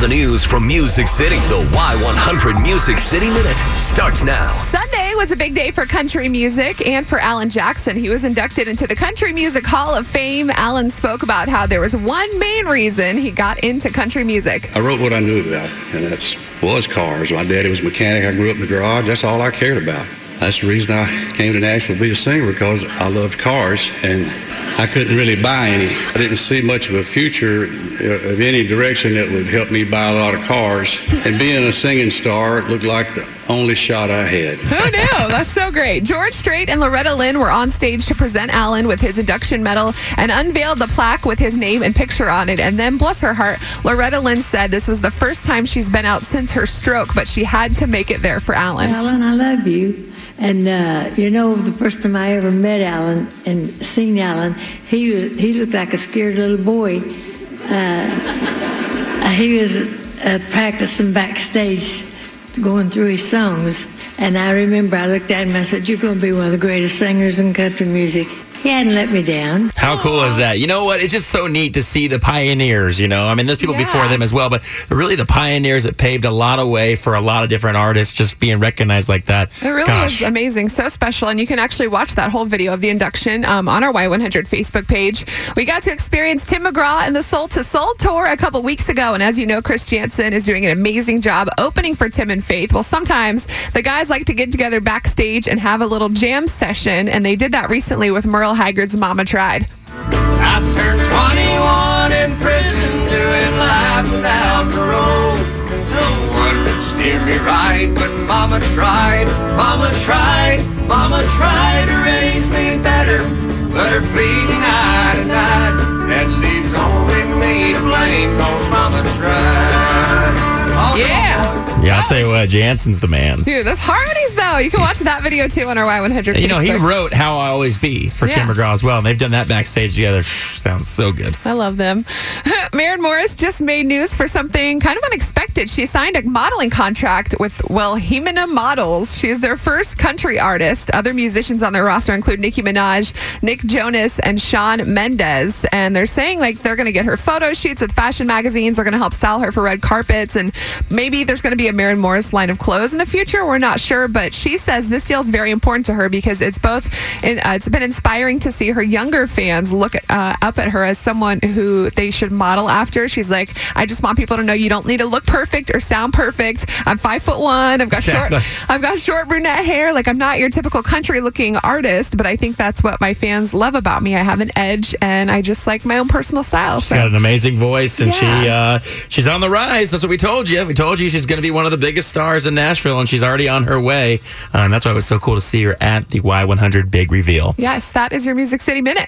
the news from Music City. The Y100 Music City Minute starts now. Sunday was a big day for country music and for Alan Jackson. He was inducted into the Country Music Hall of Fame. Alan spoke about how there was one main reason he got into country music. I wrote what I knew about, and that's was cars. My daddy was a mechanic. I grew up in the garage. That's all I cared about. That's the reason I came to Nashville to be a singer because I loved cars and I couldn't really buy any. I didn't see much of a future uh, of any direction that would help me buy a lot of cars. And being a singing star looked like the only shot I had. Who knew? That's so great. George Strait and Loretta Lynn were on stage to present Alan with his induction medal and unveiled the plaque with his name and picture on it. And then, bless her heart, Loretta Lynn said this was the first time she's been out since her stroke, but she had to make it there for Alan. Alan, I love you. And uh, you know, the first time I ever met Alan and seen Alan, he was he looked like a scared little boy. Uh, he was uh, practicing backstage, going through his songs. And I remember I looked at him and I said, "You're going to be one of the greatest singers in country music." He hadn't let me down. How cool is that? You know what? It's just so neat to see the pioneers, you know. I mean, there's people Yeah. before them as well, but really the pioneers that paved a lot of way for a lot of different artists just being recognized like that. It really Gosh. is amazing, so special, and you can actually watch that whole video of the induction um, on our Y100 Facebook page. We got to experience Tim McGraw and the Soul to Soul tour a couple weeks ago, and as you know, Chris Janson is doing an amazing job opening for Tim and Faith. Well, sometimes the guys like to get together backstage and have a little jam session, and they did that recently with Merle Haggard's "Mama Tried." I turned 21 in prison doing life without parole. No one could steer me right, but Mama tried, Mama tried, Mama tried to raise boys- Yeah, I'll tell you what, Janson's the man. Dude, those harmonies though. You can watch that video too on our Y100 You know, he Facebook. wrote How I'll Always Be for Tim Yeah. McGraw as well, and they've done that backstage together. Sounds so good. I love them. Maren Morris just made news for something kind of unexpected. She signed a modeling contract with Wilhelmina Models. She's their first country artist. Other musicians on their roster include Nicki Minaj, Nick Jonas, and Shawn Mendes. And they're saying like they're going to get her photo shoots with fashion magazines. They're going to help style her for red carpets. And maybe there's going to be a Maren Morris line of clothes in the future. We're not sure, but she says this deal is very important to her because it's both, uh, it's been inspiring to see her younger fans look uh, up at her as someone who they should model after. She's like, I just want people to know you don't need to look perfect or sound perfect. I'm five foot one. I've got Exactly. short, I've got short brunette hair. Like I'm not your typical country looking artist, but I think that's what my fans love about me. I have an edge, and I just like my own personal style. She's got an amazing voice, and she uh, she's on the rise. That's what we told you. We told you she's going to be one of the biggest stars in Nashville, and she's already on her way. Uh, and that's why it was so cool to see her at the Y100 Big Reveal. Yes, that is your Music City Minute.